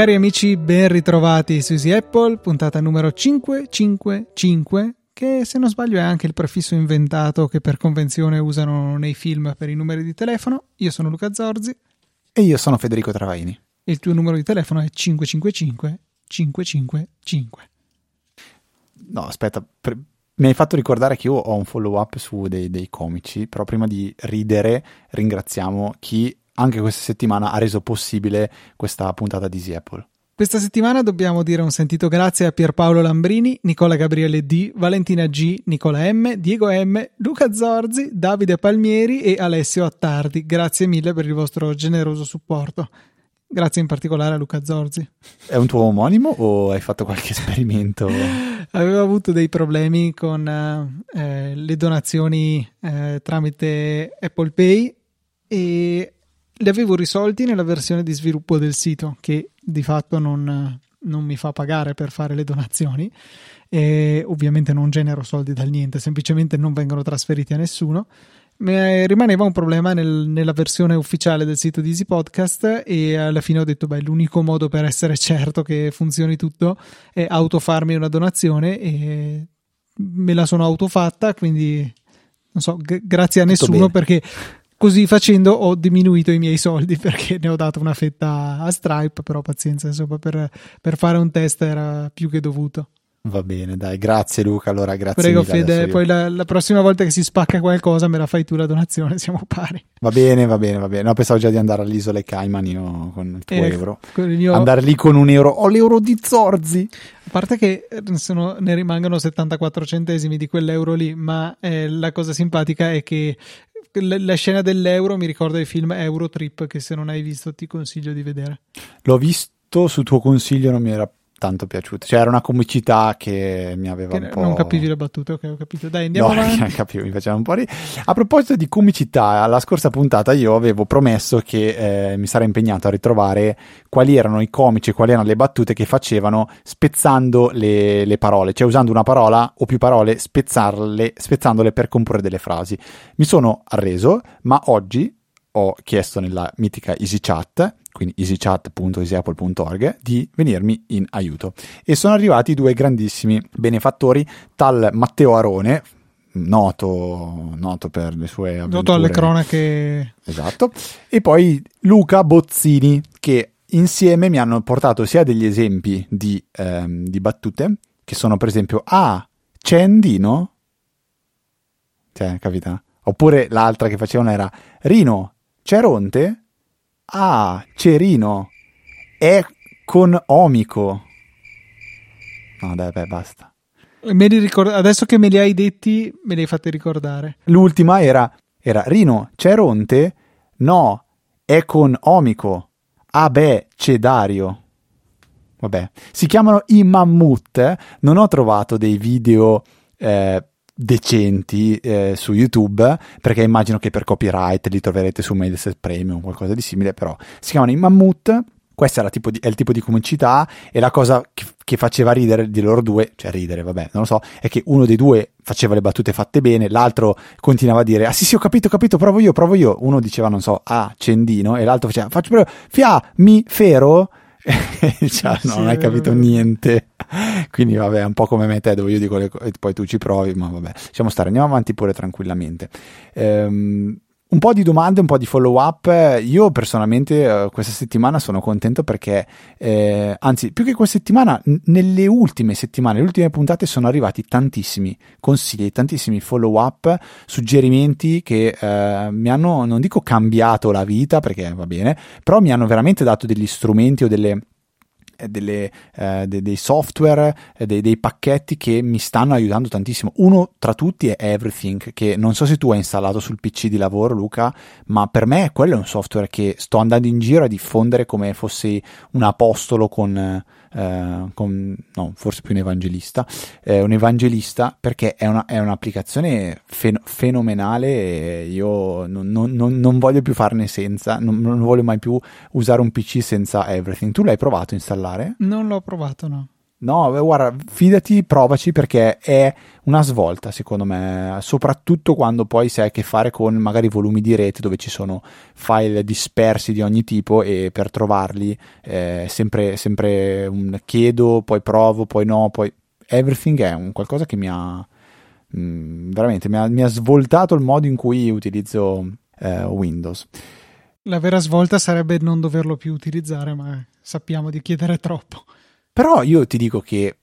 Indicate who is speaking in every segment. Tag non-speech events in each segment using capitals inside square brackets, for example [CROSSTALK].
Speaker 1: Cari amici, ben ritrovati su Easy Apple, puntata numero 555, che se non sbaglio è anche il prefisso inventato che per convenzione usano nei film per i numeri di telefono. Io sono Luca Zorzi.
Speaker 2: E io sono Federico Travaini.
Speaker 1: Il tuo numero di telefono è 555 555.
Speaker 2: No, aspetta, per, mi hai fatto ricordare che io ho un follow up su dei, dei comici, però prima di ridere ringraziamo chi anche questa settimana ha reso possibile questa puntata di Easy Apple.
Speaker 1: Questa settimana dobbiamo dire un sentito grazie a Pierpaolo Lambrini, Nicola Gabriele D, Valentina G, Nicola M, Diego M, Luca Zorzi, Davide Palmieri e Alessio Attardi. Grazie mille per il vostro generoso supporto. Grazie in particolare a Luca Zorzi.
Speaker 2: È un tuo omonimo o hai fatto qualche esperimento? [LAUGHS]
Speaker 1: Avevo avuto dei problemi con eh, le donazioni eh, tramite Apple Pay e li avevo risolti nella versione di sviluppo del sito che di fatto non, non mi fa pagare per fare le donazioni e ovviamente non genero soldi dal niente, semplicemente non vengono trasferiti a nessuno. Rimaneva un problema nel, nella versione ufficiale del sito di Easy Podcast e alla fine ho detto beh l'unico modo per essere certo che funzioni tutto è autofarmi una donazione e me la sono autofatta quindi non so, g- grazie a nessuno perché Così facendo ho diminuito i miei soldi [LAUGHS] perché ne ho dato una fetta a Stripe, però pazienza, insomma, per, per fare un test era più che dovuto.
Speaker 2: Va bene, dai, grazie Luca. Allora, grazie.
Speaker 1: Prego,
Speaker 2: mille,
Speaker 1: Fede. Poi la, la, prossima volta che si spacca qualcosa, me la fai tu la donazione, [LAUGHS] siamo pari.
Speaker 2: Va bene, va bene, va bene. No, pensavo già di andare all'isola Cayman io con il tuo eh, euro.
Speaker 1: Mio...
Speaker 2: Andare lì con un euro. Ho l'euro di Zorzi.
Speaker 1: A parte che eh, sono, ne rimangono 74 centesimi di quell'euro lì, ma eh, la cosa simpatica è che la scena dell'euro mi ricorda il film Eurotrip che se non hai visto ti consiglio di vedere.
Speaker 2: L'ho visto su tuo consiglio, non mi era tanto piaciuto. Cioè, era una comicità che mi aveva che un po'.
Speaker 1: Non capivi le battute, ok, ho capito. Dai, andiamo
Speaker 2: no, [LAUGHS]
Speaker 1: avanti.
Speaker 2: Non capivo, mi faceva un po' di. A proposito di comicità, alla scorsa puntata io avevo promesso che eh, mi sarei impegnato a ritrovare quali erano i comici, quali erano le battute che facevano spezzando le, le parole, cioè usando una parola o più parole, spezzarle, spezzandole per comporre delle frasi. Mi sono arreso, ma oggi ho chiesto nella mitica EasyChat quindi easychat.easyapple.org, di venirmi in aiuto. E sono arrivati due grandissimi benefattori, tal Matteo Arone, noto, noto per le sue avventure.
Speaker 1: Noto alle cronache.
Speaker 2: Esatto. E poi Luca Bozzini, che insieme mi hanno portato sia degli esempi di, ehm, di battute, che sono per esempio, ah, c'è Andino? Cioè, capita? Oppure l'altra che facevano era, Rino, c'è Ronte? Ah, Cerino. È con Omico. No, dai, beh, basta.
Speaker 1: Ricord- adesso che me li hai detti, me li hai fatti ricordare.
Speaker 2: L'ultima era, era Rino, c'è Ronte? No, è con Omico. Ah beh, c'è Dario. Vabbè, si chiamano i mammut. Non ho trovato dei video eh, decenti eh, su YouTube, perché immagino che per copyright li troverete su Mediaset Premium o qualcosa di simile, però si chiamano i Mammut. Questo è, è, il tipo di comicità e la cosa che, che, faceva ridere di loro due, cioè ridere, vabbè, non lo so, è che uno dei due faceva le battute fatte bene, l'altro continuava a dire, ah sì sì ho capito, ho capito, provo io, provo io. Uno diceva, non so, ah, Cendino, e l'altro faceva, faccio proprio, fia, mi, fero, [LAUGHS] cioè, no, non hai capito niente. [LAUGHS] Quindi, vabbè, è un po' come me te, dove io dico le cose, poi tu ci provi, ma vabbè, lasciamo stare, andiamo avanti pure tranquillamente. Ehm, un po' di domande, un po' di follow up. Io personalmente eh, questa settimana sono contento perché, eh, anzi, più che questa settimana, n- nelle ultime settimane, le ultime puntate sono arrivati tantissimi consigli, tantissimi follow up, suggerimenti che eh, mi hanno, non dico cambiato la vita perché va bene, però mi hanno veramente dato degli strumenti o delle delle, eh, de, dei software, eh, dei, dei, pacchetti che mi stanno aiutando tantissimo. Uno tra tutti è Everything, che non so se tu hai installato sul PC di lavoro, Luca, ma per me quello è un software che sto andando in giro a diffondere come fossi un apostolo con eh, con, no, forse più un evangelista, eh, un evangelista perché è, una, è un'applicazione fen- fenomenale io non, non, non, non, voglio più farne senza, non, voglio mai più usare un PC senza Everything. Tu l'hai provato a installare?
Speaker 1: Non l'ho provato, no.
Speaker 2: No, guarda, fidati, provaci perché è una svolta secondo me, soprattutto quando poi sai a che fare con magari volumi di rete dove ci sono file dispersi di ogni tipo e per trovarli è sempre, sempre un chiedo, poi provo, poi no, poi everything è un qualcosa che mi ha mm, veramente mi ha, mi ha, svoltato il modo in cui utilizzo eh, Windows.
Speaker 1: La vera svolta sarebbe non doverlo più utilizzare, ma sappiamo di chiedere troppo.
Speaker 2: Però io ti dico che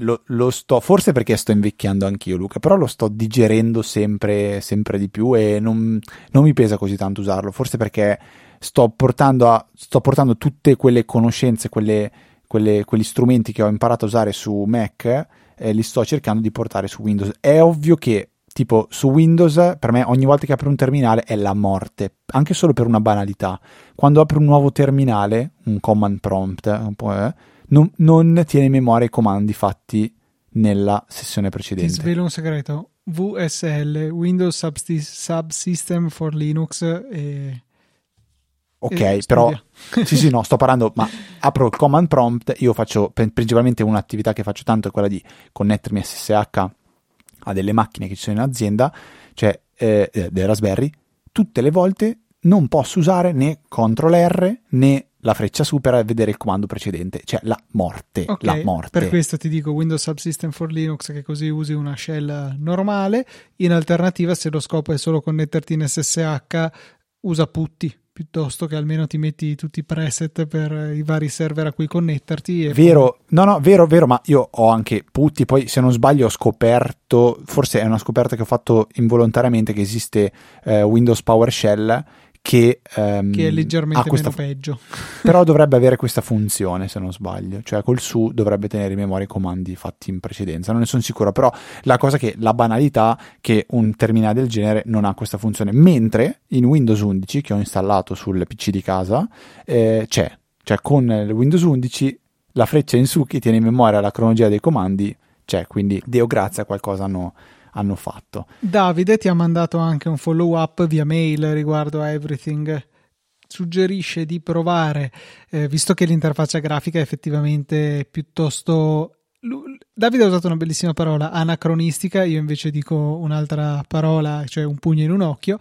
Speaker 2: lo, lo, sto, forse perché sto invecchiando anch'io, Luca, però lo sto digerendo sempre, sempre di più e non, non, mi pesa così tanto usarlo. Forse perché sto portando, a, sto portando tutte quelle conoscenze, quelle, quelle, quegli strumenti che ho imparato a usare su Mac, eh, li sto cercando di portare su Windows. È ovvio che tipo su Windows per me ogni volta che apro un terminale è la morte, anche solo per una banalità. Quando apro un nuovo terminale, un command prompt, un po', eh, non, non tiene in memoria i comandi fatti nella sessione precedente.
Speaker 1: Ti svelo un segreto. VSL, Windows Subsystem for Linux e...
Speaker 2: Ok, e però sì, sì, no, sto parlando, ma apro il command prompt, io faccio principalmente un'attività che faccio tanto è quella di connettermi SSH a delle macchine che ci sono in azienda, cioè eh, eh delle Raspberry, tutte le volte non posso usare né CTRL R né la freccia su per vedere il comando precedente, cioè la morte,
Speaker 1: okay,
Speaker 2: la morte.
Speaker 1: Per questo ti dico Windows Subsystem for Linux che così usi una shell normale, in alternativa se lo scopo è solo connetterti in SSH usa Putty piuttosto che almeno ti metti tutti i preset per i vari server a cui connetterti.
Speaker 2: vero, poi... no, no, vero, vero, ma io ho anche Putty, poi se non sbaglio ho scoperto, forse è una scoperta che ho fatto involontariamente che esiste eh, Windows PowerShell che, um,
Speaker 1: che è leggermente meno peggio. [LAUGHS]
Speaker 2: Però dovrebbe avere questa funzione, se non sbaglio, cioè col su dovrebbe tenere in memoria i comandi fatti in precedenza, non ne sono sicuro, però la cosa che la banalità che un terminale del genere non ha questa funzione, mentre in Windows 11 che ho installato sul PC di casa eh, c'è, cioè con Windows 11 la freccia in su che tiene in memoria la cronologia dei comandi c'è, quindi Deo grazie a qualcosa hanno hanno fatto.
Speaker 1: Davide ti ha mandato anche un follow up via mail riguardo a Everything. Suggerisce di provare, eh, visto che l'interfaccia grafica è effettivamente piuttosto Davide ha usato una bellissima parola, anacronistica, io invece dico un'altra parola, cioè un pugno in un occhio,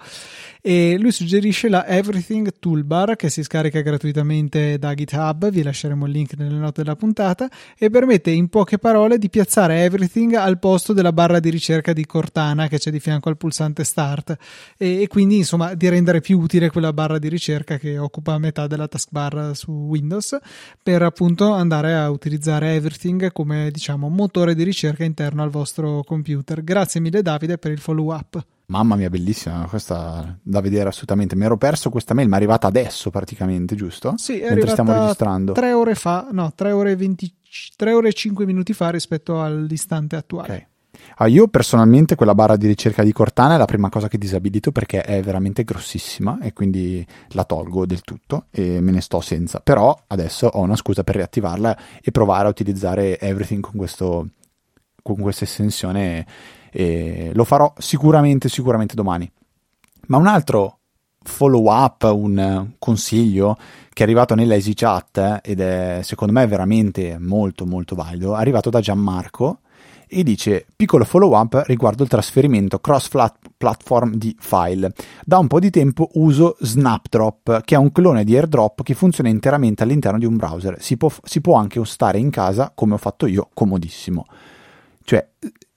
Speaker 1: e lui suggerisce la Everything Toolbar che si scarica gratuitamente da GitHub, vi lasceremo il link nelle note della puntata, e permette in poche parole di piazzare Everything al posto della barra di ricerca di Cortana che c'è di fianco al pulsante Start, e, e quindi insomma di rendere più utile quella barra di ricerca che occupa metà della taskbar su Windows, per appunto andare a utilizzare Everything come diciamo motore di ricerca interno al vostro computer. Grazie mille Davide per il follow up.
Speaker 2: Mamma mia, bellissima, questa da vedere assolutamente. Mi ero perso questa mail, ma è arrivata adesso praticamente, giusto?
Speaker 1: Sì, è Mentre stiamo registrando. Tre ore fa, no, tre ore, 20, tre ore e cinque minuti fa rispetto all'istante attuale.
Speaker 2: Ok. Ah, io personalmente quella barra di ricerca di Cortana è la prima cosa che disabilito perché è veramente grossissima e quindi la tolgo del tutto e me ne sto senza. Però adesso ho una scusa per riattivarla e provare a utilizzare Everything con, questo, con questa estensione e lo farò sicuramente, sicuramente domani. Ma un altro follow up, un consiglio che è arrivato nella EasyChat eh, ed è secondo me veramente molto molto valido, è arrivato da Gianmarco e dice piccolo follow up riguardo il trasferimento cross platform di file. Da un po' di tempo uso Snapdrop, che è un clone di AirDrop che funziona interamente all'interno di un browser. Si può, si può anche stare in casa, come ho fatto io, comodissimo. Cioè,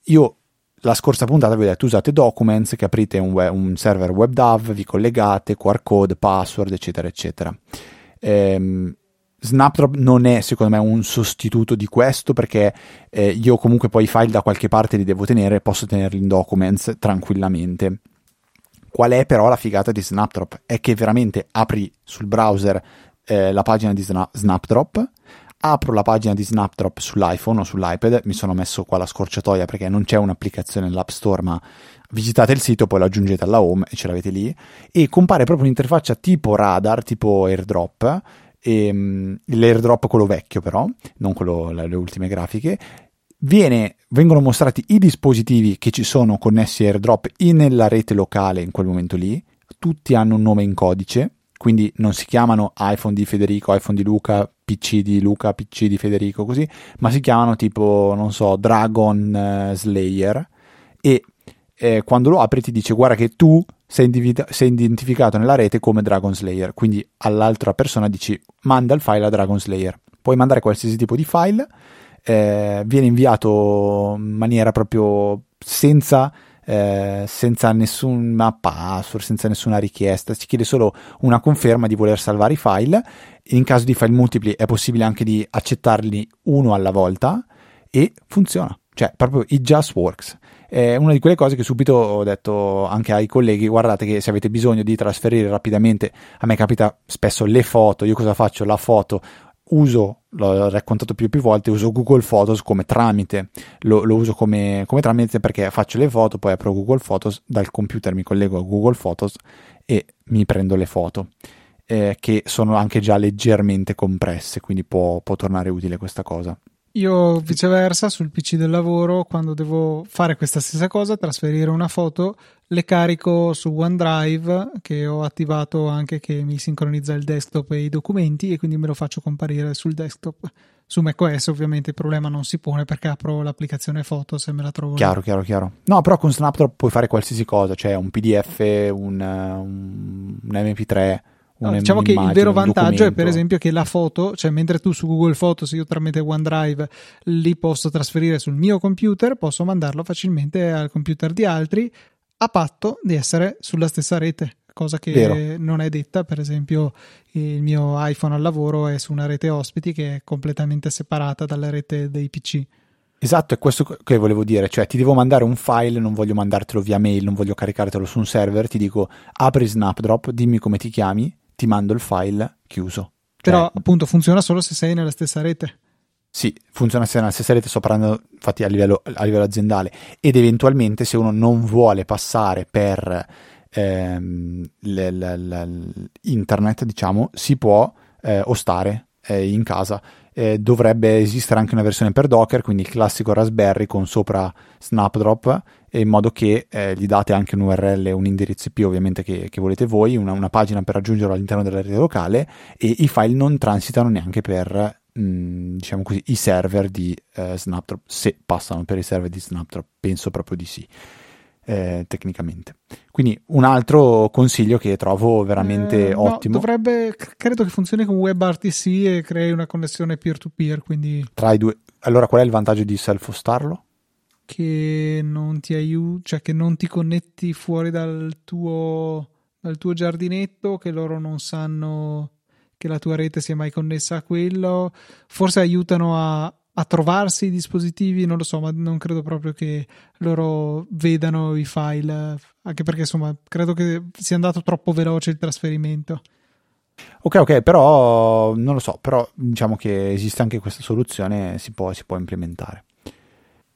Speaker 2: io la scorsa puntata vi ho detto usate Documents che aprite un, web, un server WebDAV, vi collegate, QR code, password, eccetera, eccetera. Ehm, Snapdrop non è secondo me un sostituto di questo perché eh, io comunque poi i file da qualche parte li devo tenere e posso tenerli in documents tranquillamente. Qual è però la figata di Snapdrop? È che veramente apri sul browser eh, la pagina di Sna- Snapdrop, apro la pagina di Snapdrop sull'iPhone o sull'iPad, mi sono messo qua la scorciatoia perché non c'è un'applicazione nell'App Store, ma visitate il sito, poi lo aggiungete alla home e ce l'avete lì, e compare proprio un'interfaccia tipo radar, tipo airdrop, e, um, l'airdrop quello vecchio però, non quello, le ultime grafiche, Viene, vengono mostrati i dispositivi che ci sono connessi a airdrop nella rete locale in quel momento lì, tutti hanno un nome in codice, quindi non si chiamano iPhone di Federico, iPhone di Luca, PC di Luca, PC di Federico, così, ma si chiamano tipo, non so, Dragon eh, Slayer e eh, quando lo apri ti dice guarda che tu sei, individu- sei, identificato nella rete come Dragon Slayer, quindi all'altra persona dici manda il file a Dragon Slayer. Puoi mandare qualsiasi tipo di file, eh, viene inviato in maniera proprio senza eh, senza nessuna password, senza nessuna richiesta, si chiede solo una conferma di voler salvare i file. In caso di file multipli è possibile anche di accettarli uno alla volta e funziona, cioè proprio it just works. È una di quelle cose che subito ho detto anche ai colleghi, guardate che se avete bisogno di trasferire rapidamente, a me capita spesso le foto, io cosa faccio? La foto uso, l'ho raccontato più e più volte, uso Google Photos come tramite, lo, lo uso come, come, tramite perché faccio le foto, poi apro Google Photos, dal computer mi collego a Google Photos e mi prendo le foto, eh, che sono anche già leggermente compresse, quindi può, può tornare utile questa cosa.
Speaker 1: Io viceversa sul PC del lavoro, quando devo fare questa stessa cosa, trasferire una foto, le carico su OneDrive che ho attivato anche che mi sincronizza il desktop e i documenti e quindi me lo faccio comparire sul desktop. Su macOS ovviamente il problema non si pone perché apro l'applicazione foto se me la trovo.
Speaker 2: Chiaro, chiaro, chiaro. No, però con Snapdrop puoi fare qualsiasi cosa, cioè un PDF, un, un, un MP3
Speaker 1: No, diciamo che il vero vantaggio è per esempio che la foto, cioè mentre tu su Google Photos io tramite OneDrive li posso trasferire sul mio computer, posso mandarlo facilmente al computer di altri a patto di essere sulla stessa rete, cosa che vero. non è detta, per esempio il mio iPhone al lavoro è su una rete ospiti che è completamente separata dalla rete dei PC.
Speaker 2: Esatto, è questo che volevo dire, cioè ti devo mandare un file, non voglio mandartelo via mail, non voglio caricartelo su un server, ti dico apri Snapdrop, dimmi come ti chiami, ti mando il file chiuso.
Speaker 1: Però cioè, appunto funziona solo se sei nella stessa rete.
Speaker 2: Sì, funziona se nella stessa rete, sto parlando infatti a livello, a livello aziendale ed eventualmente se uno non vuole passare per ehm, l'internet, diciamo, si può eh, ostare eh, in casa. Eh, dovrebbe esistere anche una versione per Docker, quindi il classico Raspberry con sopra Snapdrop in modo che eh, gli date anche un URL, un indirizzo IP ovviamente che, che volete voi, una, una, pagina per raggiungerlo all'interno della rete locale e i file non transitano neanche per mh, mm, diciamo così, i server di eh, Snapdrop, se passano per i server di Snapdrop, penso proprio di sì. Eh, tecnicamente. Quindi un altro consiglio che trovo veramente eh, ottimo.
Speaker 1: No, dovrebbe, credo che funzioni con WebRTC e crei una connessione peer-to-peer. Quindi...
Speaker 2: Tra i due. Allora, qual è il vantaggio di self-hostarlo?
Speaker 1: che non ti aiuta, cioè che non ti connetti fuori dal tuo, dal tuo giardinetto, che loro non sanno che la tua rete sia mai connessa a quello, forse aiutano a, a trovarsi i dispositivi, non lo so, ma non credo proprio che loro vedano i file, anche perché insomma credo che sia andato troppo veloce il trasferimento.
Speaker 2: Ok, ok, però non lo so, però diciamo che esiste anche questa soluzione, si può, si può implementare.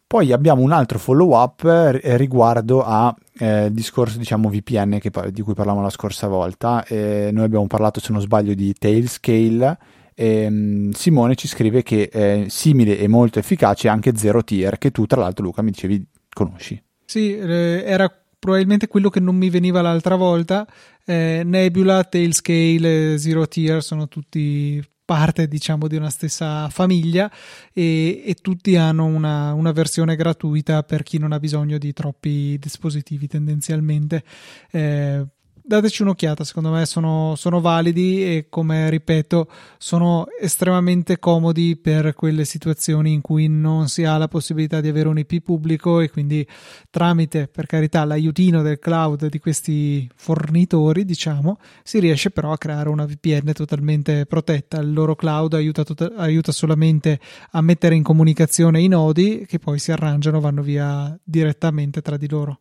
Speaker 2: Poi abbiamo un altro follow up eh, riguardo al eh, discorso diciamo VPN che, di cui parlavamo la scorsa volta. Eh, noi abbiamo parlato, se non sbaglio, di Tailscale. E, Simone ci scrive che è simile e molto efficace anche Zero Tier, che tu tra l'altro Luca mi dicevi conosci.
Speaker 1: Sì, eh, era probabilmente quello che non mi veniva l'altra volta. Eh, Nebula, Tailscale, Zero Tier sono tutti parte diciamo di una stessa famiglia e, e tutti hanno una, una, versione gratuita per chi non ha bisogno di troppi dispositivi tendenzialmente eh, dateci un'occhiata, secondo me sono, sono, validi e come ripeto sono estremamente comodi per quelle situazioni in cui non si ha la possibilità di avere un IP pubblico e quindi tramite per carità l'aiutino del cloud di questi fornitori diciamo si riesce però a creare una VPN totalmente protetta, il loro cloud aiuta, to- aiuta solamente a mettere in comunicazione i nodi che poi si arrangiano, vanno via direttamente tra di loro.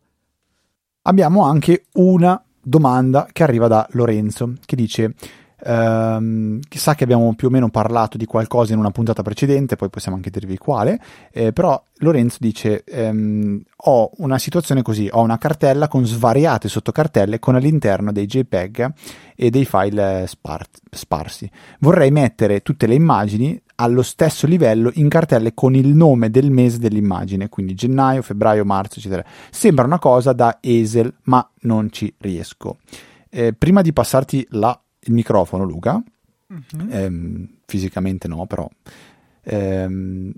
Speaker 2: Abbiamo anche una domanda che arriva da Lorenzo che dice Um, chissà che abbiamo più o meno parlato di qualcosa in una puntata precedente, poi possiamo anche dirvi quale, eh, però Lorenzo dice um, ho una situazione così, ho una cartella con svariate sottocartelle con all'interno dei JPEG e dei file spar- sparsi. Vorrei mettere tutte le immagini allo stesso livello in cartelle con il nome del mese dell'immagine, quindi gennaio, febbraio, marzo, eccetera. Sembra una cosa da Esel, ma non ci riesco. Eh, prima di passarti la, il microfono, Luca, uh-huh. ehm, fisicamente no, però. Ehm,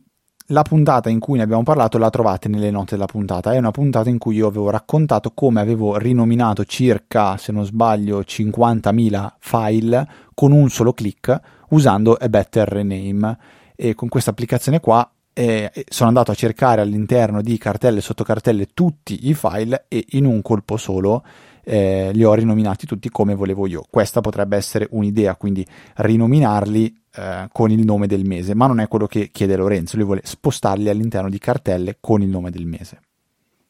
Speaker 2: la puntata in cui ne abbiamo parlato la trovate nelle note della puntata. È una puntata in cui io avevo raccontato come avevo rinominato circa, se non sbaglio, 50.000 file con un solo click usando a Better Rename. E con questa applicazione qua eh, sono andato a cercare all'interno di cartelle e sottocartelle tutti i file e in un colpo solo eh, li ho rinominati tutti come volevo io. Questa potrebbe essere un'idea, quindi rinominarli eh, con il nome del mese, ma non è quello che chiede Lorenzo, lui vuole spostarli all'interno di cartelle con il nome del mese.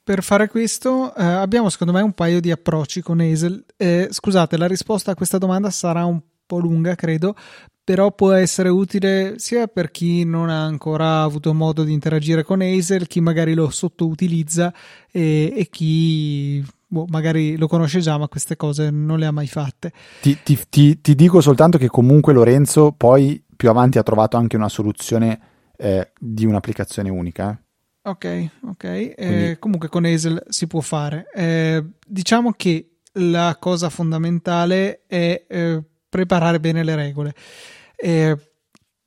Speaker 1: Per fare questo eh, abbiamo secondo me un paio di approcci con Hazel. Eh, scusate, la risposta a questa domanda sarà un po' lunga, credo, però può essere utile sia per chi non ha ancora avuto modo di interagire con Hazel, chi magari lo sottoutilizza e, e chi boh, magari lo conosce già, ma queste cose non le ha mai fatte.
Speaker 2: Ti, ti, ti, ti dico soltanto che comunque Lorenzo poi più avanti ha trovato anche una soluzione eh, di un'applicazione unica.
Speaker 1: Ok, ok. Eh, comunque con Hazel si può fare. Eh, diciamo che la cosa fondamentale è eh, preparare bene le regole eh,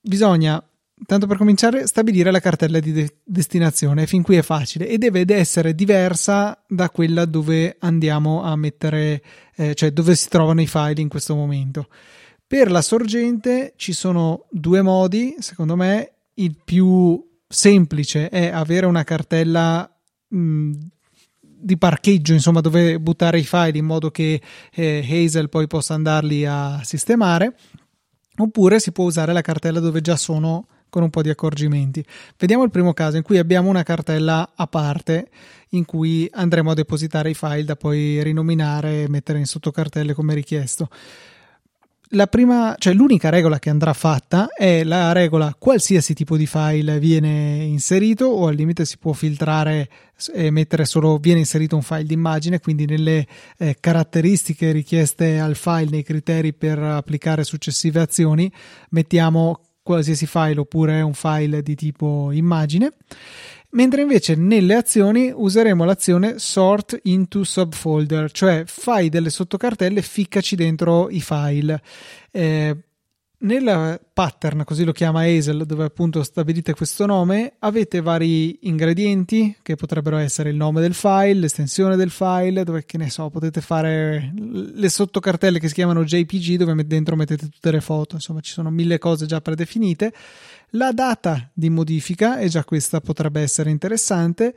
Speaker 1: bisogna, tanto per cominciare, stabilire la cartella di de- destinazione. Fin qui è facile e deve essere diversa da quella dove andiamo a mettere, eh, cioè dove si trovano i file in questo momento. Per la sorgente ci sono due modi, secondo me. Il più semplice è avere una cartella mh, di parcheggio, insomma, dove buttare i file in modo che eh, Hazel poi possa andarli a sistemare oppure si può usare la cartella dove già sono con un po' di accorgimenti. Vediamo il primo caso in cui abbiamo una cartella a parte in cui andremo a depositare i file da poi rinominare e mettere in sottocartelle come richiesto prima, cioè l'unica regola che andrà fatta è la regola qualsiasi tipo di file viene inserito o al limite si può filtrare e mettere solo viene inserito un file d'immagine, quindi nelle eh, caratteristiche richieste al file nei criteri per applicare successive azioni mettiamo qualsiasi file oppure un file di tipo immagine mentre invece nelle azioni useremo l'azione sort into subfolder, cioè fai delle sottocartelle, ficcaci dentro i file. Eh, nel pattern, così lo chiama Hazel, dove appunto stabilite questo nome, avete vari ingredienti che potrebbero essere il nome del file, l'estensione del file, dove che ne so, potete fare le sottocartelle che si chiamano JPG, dove dentro mettete tutte le foto, insomma ci sono mille cose già predefinite. La data di modifica, e già questa potrebbe essere interessante,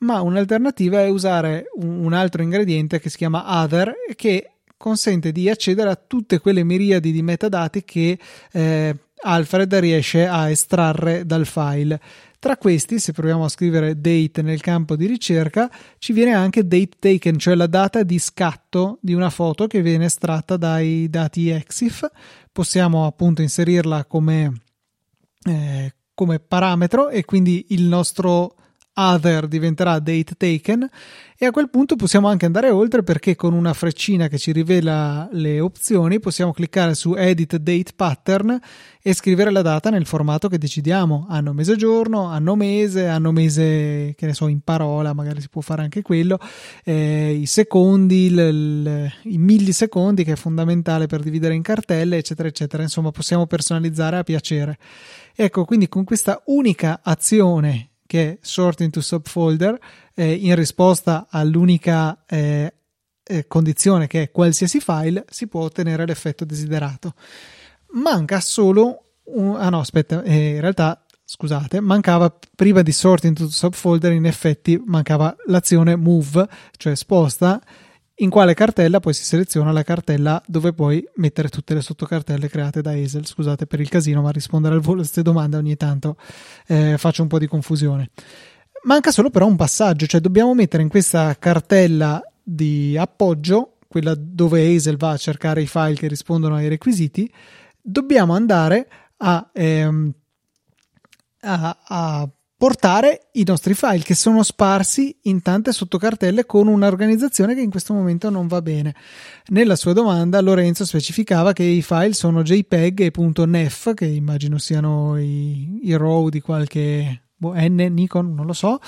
Speaker 1: ma un'alternativa è usare un altro ingrediente che si chiama other che consente di accedere a tutte quelle miriadi di metadati che eh, Alfred riesce a estrarre dal file. Tra questi, se proviamo a scrivere date nel campo di ricerca, ci viene anche date taken, cioè la data di scatto di una foto che viene estratta dai dati EXIF. Possiamo appunto inserirla come eh, come parametro e quindi il nostro other diventerà date taken e a quel punto possiamo anche andare oltre perché con una freccina che ci rivela le opzioni possiamo cliccare su edit date pattern e scrivere la data nel formato che decidiamo. Anno mese giorno anno mese anno mese che ne so in parola magari si può fare anche quello eh, i secondi l, l, i millisecondi che è fondamentale per dividere in cartelle eccetera eccetera. Insomma possiamo personalizzare a piacere. Ecco quindi con questa unica azione che è sort into subfolder eh, in risposta all'unica eh, eh, condizione che è qualsiasi file si può ottenere l'effetto desiderato. Manca solo un... ah no aspetta eh, in realtà scusate mancava prima di sort into subfolder in effetti mancava l'azione move cioè sposta in quale cartella poi si seleziona la cartella dove puoi mettere tutte le sottocartelle create da Hazel. Scusate per il casino, ma rispondere al volo a queste domande ogni tanto eh, faccio un po' di confusione. Manca solo però un passaggio, cioè dobbiamo mettere in questa cartella di appoggio, quella dove Hazel va a cercare i file che rispondono ai requisiti, dobbiamo andare a, ehm, a, a portare i nostri file che sono sparsi in tante sottocartelle con un'organizzazione che in questo momento non va bene. Nella sua domanda Lorenzo specificava che i file sono JPEG e .nef, che immagino siano i, i RAW di qualche boh, N, Nikon, non lo so,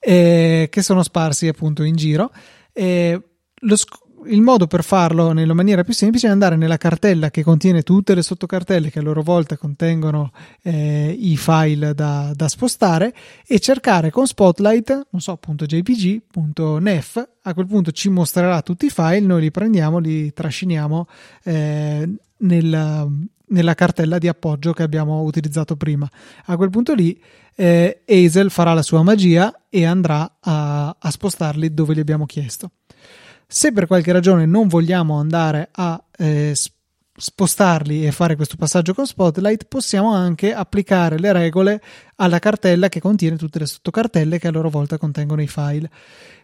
Speaker 1: eh, che sono sparsi appunto in giro. Eh, lo, il modo per farlo nella maniera più semplice è andare nella cartella che contiene tutte le sottocartelle che a loro volta contengono eh, i file da, da, spostare e cercare con Spotlight, non so, .jpg, .nef, a quel punto ci mostrerà tutti i file, noi li prendiamo, li trasciniamo eh, nella, nella cartella di appoggio che abbiamo utilizzato prima. A quel punto lì eh, farà la sua magia e andrà a, a spostarli dove gli abbiamo chiesto. Se per qualche ragione non vogliamo andare a eh, spostarli e fare questo passaggio con Spotlight, possiamo anche applicare le regole alla cartella che contiene tutte le sottocartelle che a loro volta contengono i file.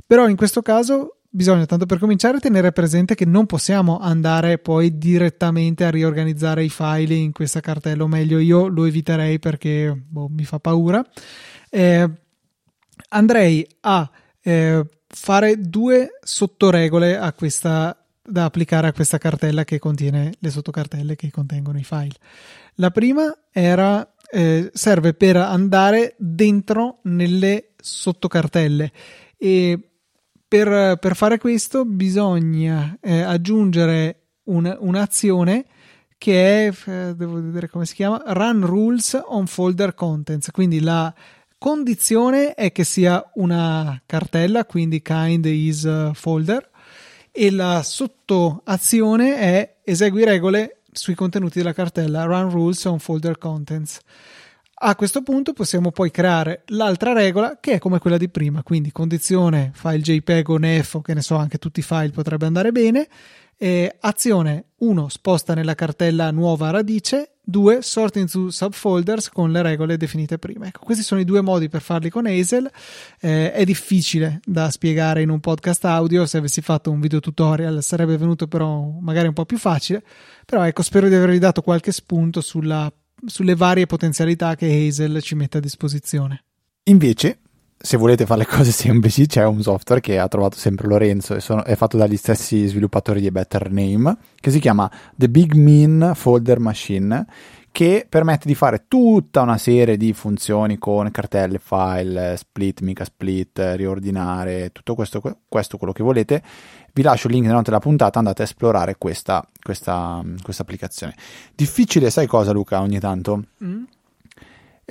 Speaker 1: Però in questo caso bisogna tanto per cominciare tenere presente che non possiamo andare poi direttamente a riorganizzare i file in questa cartella, o meglio io lo eviterei perché boh, mi fa paura. Eh, andrei a eh, fare due sottoregole a questa, da applicare a questa cartella che contiene le sottocartelle che contengono i file. La prima era, eh, serve per andare dentro nelle sottocartelle e per, per fare questo bisogna eh, aggiungere un, un'azione che è, eh, devo vedere come si chiama, Run Rules on Folder Contents, quindi la condizione è che sia una cartella, quindi kind is folder, e la sottoazione è esegui regole sui contenuti della cartella Run Rules on Folder Contents. A questo punto possiamo poi creare l'altra regola che è come quella di prima, quindi condizione file JPEG o NEF o che ne so, anche tutti i file potrebbe andare bene. E azione 1 sposta nella cartella nuova radice, 2 sorting to subfolders con le regole definite prima. Ecco, questi sono i due modi per farli con Hazel. Eh, è difficile da spiegare in un podcast audio, se avessi fatto un video tutorial sarebbe venuto però magari un po' più facile, però ecco, spero di avervi dato qualche spunto sulla sulle varie potenzialità che Hazel ci mette a disposizione.
Speaker 2: Invece, se volete fare le cose [LAUGHS] semplici, c'è un software che ha trovato sempre Lorenzo e sono, è fatto dagli stessi sviluppatori di Better Name, che si chiama The Big Mean Folder Machine, che permette di fare tutta una serie di funzioni con cartelle, file, split, mica split, riordinare, tutto questo, questo quello che volete vi lascio il link nella nota della puntata, andate a esplorare questa, questa, questa applicazione. Difficile, sai cosa Luca, ogni tanto? Mm.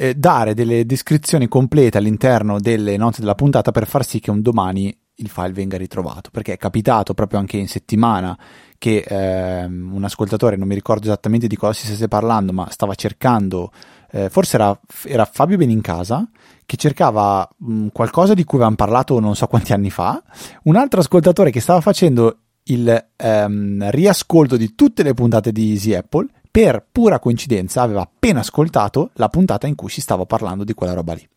Speaker 2: Eh, dare delle descrizioni complete all'interno delle note della puntata per far sì che un domani il file venga ritrovato, perché è capitato proprio anche in settimana che eh, un ascoltatore, non mi ricordo esattamente di cosa si stesse parlando, ma stava cercando, eh, forse era, era Fabio Benincasa, che cercava mh, mm, qualcosa di cui avevamo parlato non so quanti anni fa, un altro ascoltatore che stava facendo il ehm, riascolto di tutte le puntate di Easy Apple, per pura coincidenza aveva appena ascoltato la puntata in cui si stava parlando di quella roba lì.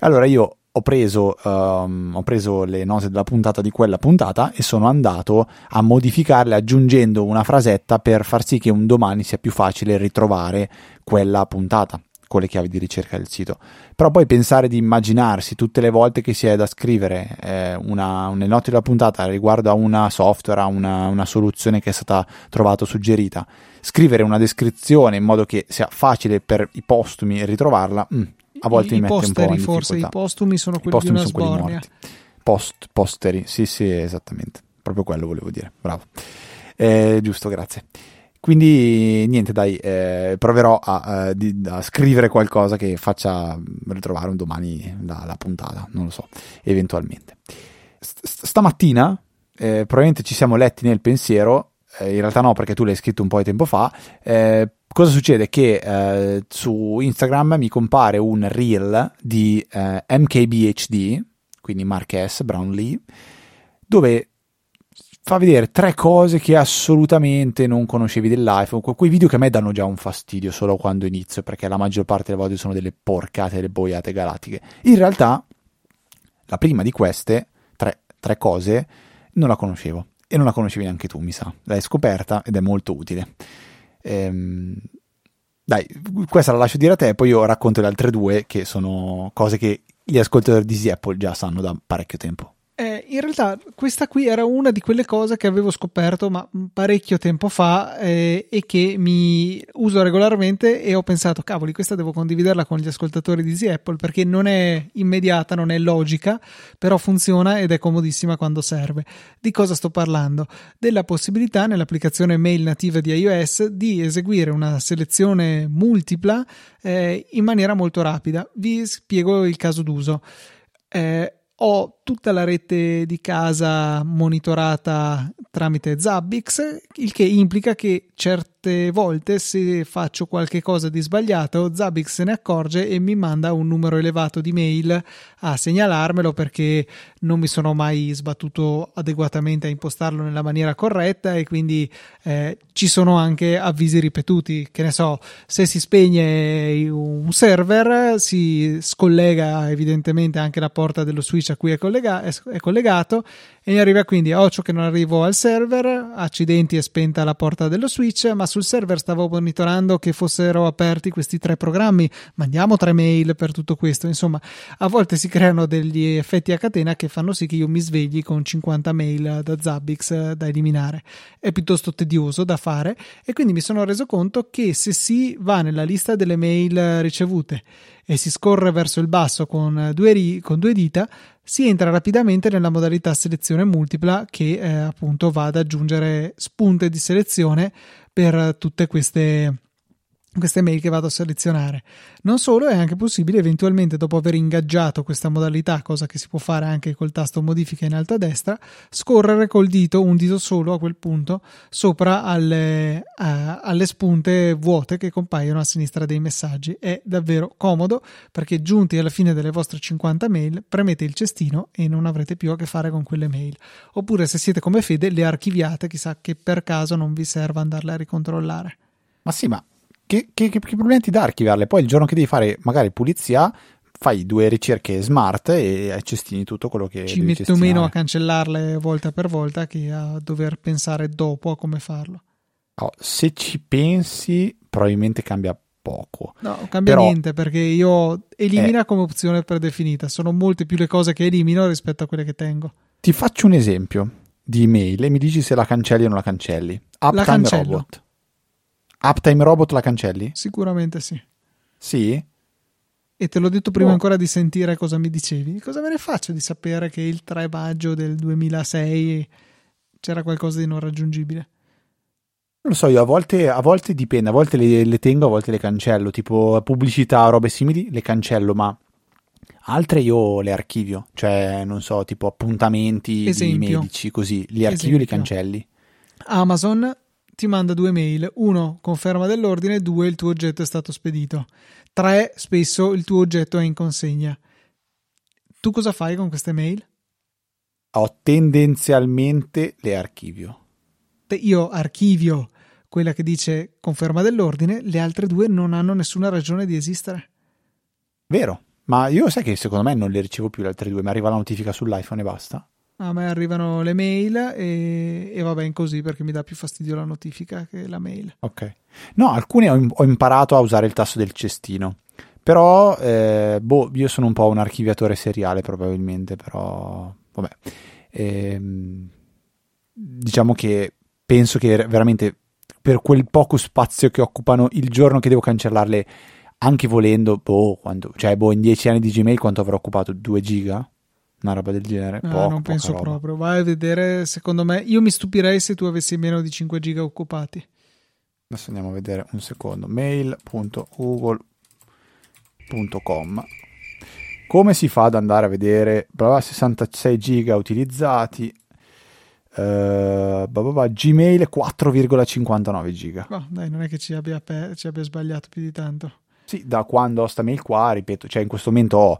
Speaker 2: Allora io ho preso, um, ho preso, le note della puntata di quella puntata e sono andato a modificarle aggiungendo una frasetta per far sì che un domani sia più facile ritrovare quella puntata con le chiavi di ricerca del sito. Però poi pensare di immaginarsi tutte le volte che si è da scrivere eh, una, una note della puntata riguardo a una software, a una, una soluzione che è stata trovata o suggerita, scrivere una descrizione in modo che sia facile per i postumi ritrovarla, mh, mm, a volte I, mi mette posteri, un po' in
Speaker 1: forse i postumi sono quelli postumi di una sono sbornia.
Speaker 2: Post, posteri, sì sì, esattamente, proprio quello volevo dire, bravo. Eh, giusto, grazie. Quindi niente, dai, eh, proverò a, eh, a, scrivere qualcosa che faccia ritrovare un domani la, la puntata, non lo so, eventualmente. St- stamattina eh, probabilmente ci siamo letti nel pensiero, eh, in realtà no perché tu l'hai scritto un po' di tempo fa, eh, cosa succede? Che eh, su Instagram mi compare un reel di MKBHD, quindi Marques Brownlee, dove fa vedere tre cose che assolutamente non conoscevi dell'iPhone, quei video che a me danno già un fastidio solo quando inizio, perché la maggior parte delle volte sono delle porcate, delle boiate galattiche. In realtà, la prima di queste tre, tre cose non la conoscevo e non la conoscevi neanche tu, mi sa. L'hai scoperta ed è molto utile. Ehm, dai, questa la lascio dire a te, poi io racconto le altre due che sono cose che gli ascoltatori di Easy Apple già sanno da parecchio tempo.
Speaker 1: In realtà questa qui era una di quelle cose che avevo scoperto ma parecchio tempo fa eh, e che mi uso regolarmente e ho pensato cavoli questa devo condividerla con gli ascoltatori di Easy Apple perché non è immediata, non è logica però funziona ed è comodissima quando serve. Di cosa sto parlando? Della possibilità nell'applicazione mail nativa di iOS di eseguire una selezione multipla eh, in maniera molto rapida. Vi spiego il caso d'uso. Eh, ho tutta la rete di casa monitorata tramite Zabbix, il che implica che certe volte se faccio qualche cosa di sbagliato, Zabbix se ne accorge e mi manda un numero elevato di mail a segnalarmelo perché non mi sono mai sbattuto adeguatamente a impostarlo nella maniera corretta e quindi eh, ci sono anche avvisi ripetuti, che ne so, se si spegne un server si scollega evidentemente anche la porta dello switch a cui è collegato è, collegato e mi arriva quindi occhio che non arrivo al server, accidenti è spenta la porta dello switch, ma sul server stavo monitorando che fossero aperti questi tre programmi, mandiamo tre mail per tutto questo, insomma a volte si creano degli effetti a catena che fanno sì che io mi svegli con 50 mail da Zabbix da eliminare, è piuttosto tedioso da fare e quindi mi sono reso conto che se si va nella lista delle mail ricevute e si scorre verso il basso con due, ri- con due dita, si entra rapidamente nella modalità selezione multipla che eh, appunto va ad aggiungere spunte di selezione per tutte queste queste mail che vado a selezionare. Non solo, è anche possibile eventualmente dopo aver ingaggiato questa modalità, cosa che si può fare anche col tasto modifica in alto a destra, scorrere col dito, un dito solo a quel punto, sopra alle, uh, alle spunte vuote che compaiono a sinistra dei messaggi. È davvero comodo perché giunti alla fine delle vostre 50 mail premete il cestino e non avrete più a che fare con quelle mail. Oppure se siete come Fede le archiviate, chissà che per caso non vi serva andarle a ricontrollare.
Speaker 2: Ma sì, ma che, che, che, problemi ti dà archiviarle? Poi il giorno che devi fare magari pulizia, fai due ricerche smart e cestini tutto quello che
Speaker 1: ci metto cestinare. meno a cancellarle volta per volta che a dover pensare dopo a come farlo.
Speaker 2: Oh, se ci pensi, probabilmente cambia poco.
Speaker 1: No, cambia Però, niente perché io elimina eh, come opzione predefinita. Sono molte più le cose che elimino rispetto a quelle che tengo.
Speaker 2: Ti faccio un esempio di email e mi dici se la cancelli o non la cancelli.
Speaker 1: Uptime la cancello.
Speaker 2: Robot. Uptime Robot la cancelli?
Speaker 1: Sicuramente sì.
Speaker 2: Sì?
Speaker 1: E te l'ho detto prima oh. ancora di sentire cosa mi dicevi. Cosa me ne faccio di sapere che il 3 maggio del 2006 c'era qualcosa di non raggiungibile?
Speaker 2: Non lo so, io a volte, a volte dipende, a volte le, le, tengo, a volte le cancello, tipo pubblicità o robe simili, le cancello, ma altre io le archivio, cioè non so, tipo appuntamenti Esempio. di medici, così, li archivio e li cancelli.
Speaker 1: Amazon ti manda due mail. Uno, conferma dell'ordine. Due, il tuo oggetto è stato spedito. Tre, spesso il tuo oggetto è in consegna. Tu cosa fai con queste mail?
Speaker 2: Ho tendenzialmente le archivio.
Speaker 1: Io archivio quella che dice conferma dell'ordine, le altre due non hanno nessuna ragione di esistere.
Speaker 2: Vero, ma io sai che secondo me non le ricevo più le altre due, mi arriva la notifica sull'iPhone e basta
Speaker 1: a me arrivano le mail e, e va bene così perché mi dà più fastidio la notifica che la mail.
Speaker 2: Ok. No, alcune ho, ho imparato a usare il tasto del cestino. Però, eh, boh, io sono un po' un archiviatore seriale probabilmente, però, vabbè. Ehm, diciamo che penso che veramente per quel poco spazio che occupano il giorno che devo cancellarle, anche volendo, boh, quando, cioè, boh, in dieci anni di Gmail quanto avrò occupato? 2 giga? Una roba del genere.
Speaker 1: No,
Speaker 2: Poco,
Speaker 1: non penso proprio. Vai a vedere, secondo me, io mi stupirei se tu avessi meno di 5 giga occupati.
Speaker 2: Adesso andiamo a vedere un secondo. mail.google.com Come si fa ad andare a vedere? Brava, 66 giga utilizzati. Uh, Gmail 4,59 giga.
Speaker 1: No, dai, non è che ci abbia, ci abbia sbagliato più di tanto.
Speaker 2: Sì, da quando ho sta mail qua, ripeto, cioè in questo momento ho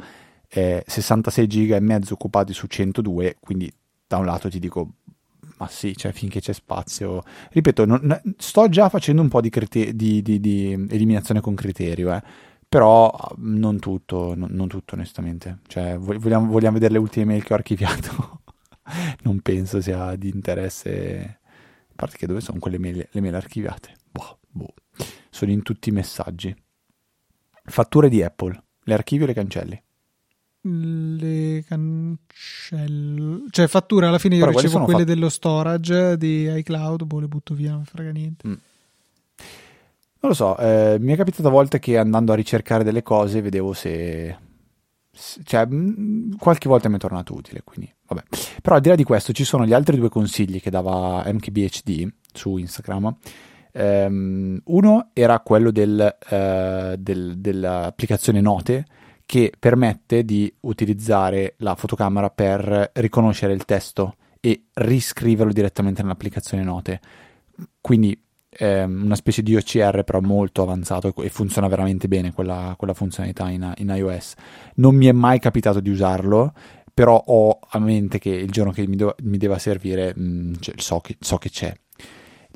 Speaker 2: eh, 66 giga e mezzo occupati su 102, quindi da un lato ti dico ma sì, cioè finché c'è spazio. Ripeto, non, sto già facendo un po' di, criter- di, di, di eliminazione con criterio, eh. però non tutto, non, non tutto onestamente. Cioè, vogliamo, vogliamo, vedere le ultime mail che ho archiviato? [LAUGHS] non penso sia di interesse. A parte che dove sono quelle mail, le mail archiviate? Boh, boh. Sono in tutti i messaggi. Fatture di Apple, le archivi o le cancelli?
Speaker 1: Le cancello, cioè fatture alla fine io
Speaker 2: Però
Speaker 1: ricevo quelle
Speaker 2: fat-
Speaker 1: dello storage di iCloud, boh, le butto via, non frega niente.
Speaker 2: Mm. Non lo so, eh, mi è capitato a volte che andando a ricercare delle cose vedevo se... se- cioè, mh, qualche volta mi è tornato utile, quindi vabbè. Però al di là di questo ci sono gli altri due consigli che dava MKBHD su Instagram. Ehm, uno era quello del, eh, del- dell'applicazione Note che permette di utilizzare la fotocamera per riconoscere il testo e riscriverlo direttamente nell'applicazione Note. Quindi ehm, una specie di OCR però molto avanzato e, funziona veramente bene quella, quella funzionalità in, in iOS. Non mi è mai capitato di usarlo, però ho a mente che il giorno che mi, do- mi deva servire mh, cioè, so, che, so che c'è.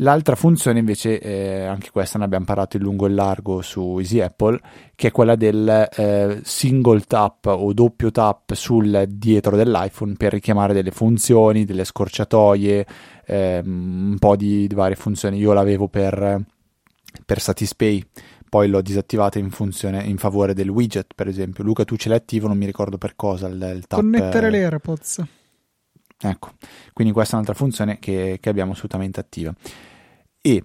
Speaker 2: L'altra funzione invece, eh, anche questa ne abbiamo parlato in lungo e in largo su Easy Apple, che è quella del eh, single tap o doppio tap sul dietro dell'iPhone per richiamare delle funzioni, delle scorciatoie, ehm, un po' di, di varie funzioni. Io l'avevo per, per Satispay, poi l'ho disattivata in funzione in favore del widget, per esempio. Luca, tu ce l'hai attivo, non mi ricordo per cosa il, il tap.
Speaker 1: Connettere
Speaker 2: eh,
Speaker 1: le AirPods.
Speaker 2: Ecco, quindi questa è un'altra funzione che, che abbiamo assolutamente attiva. E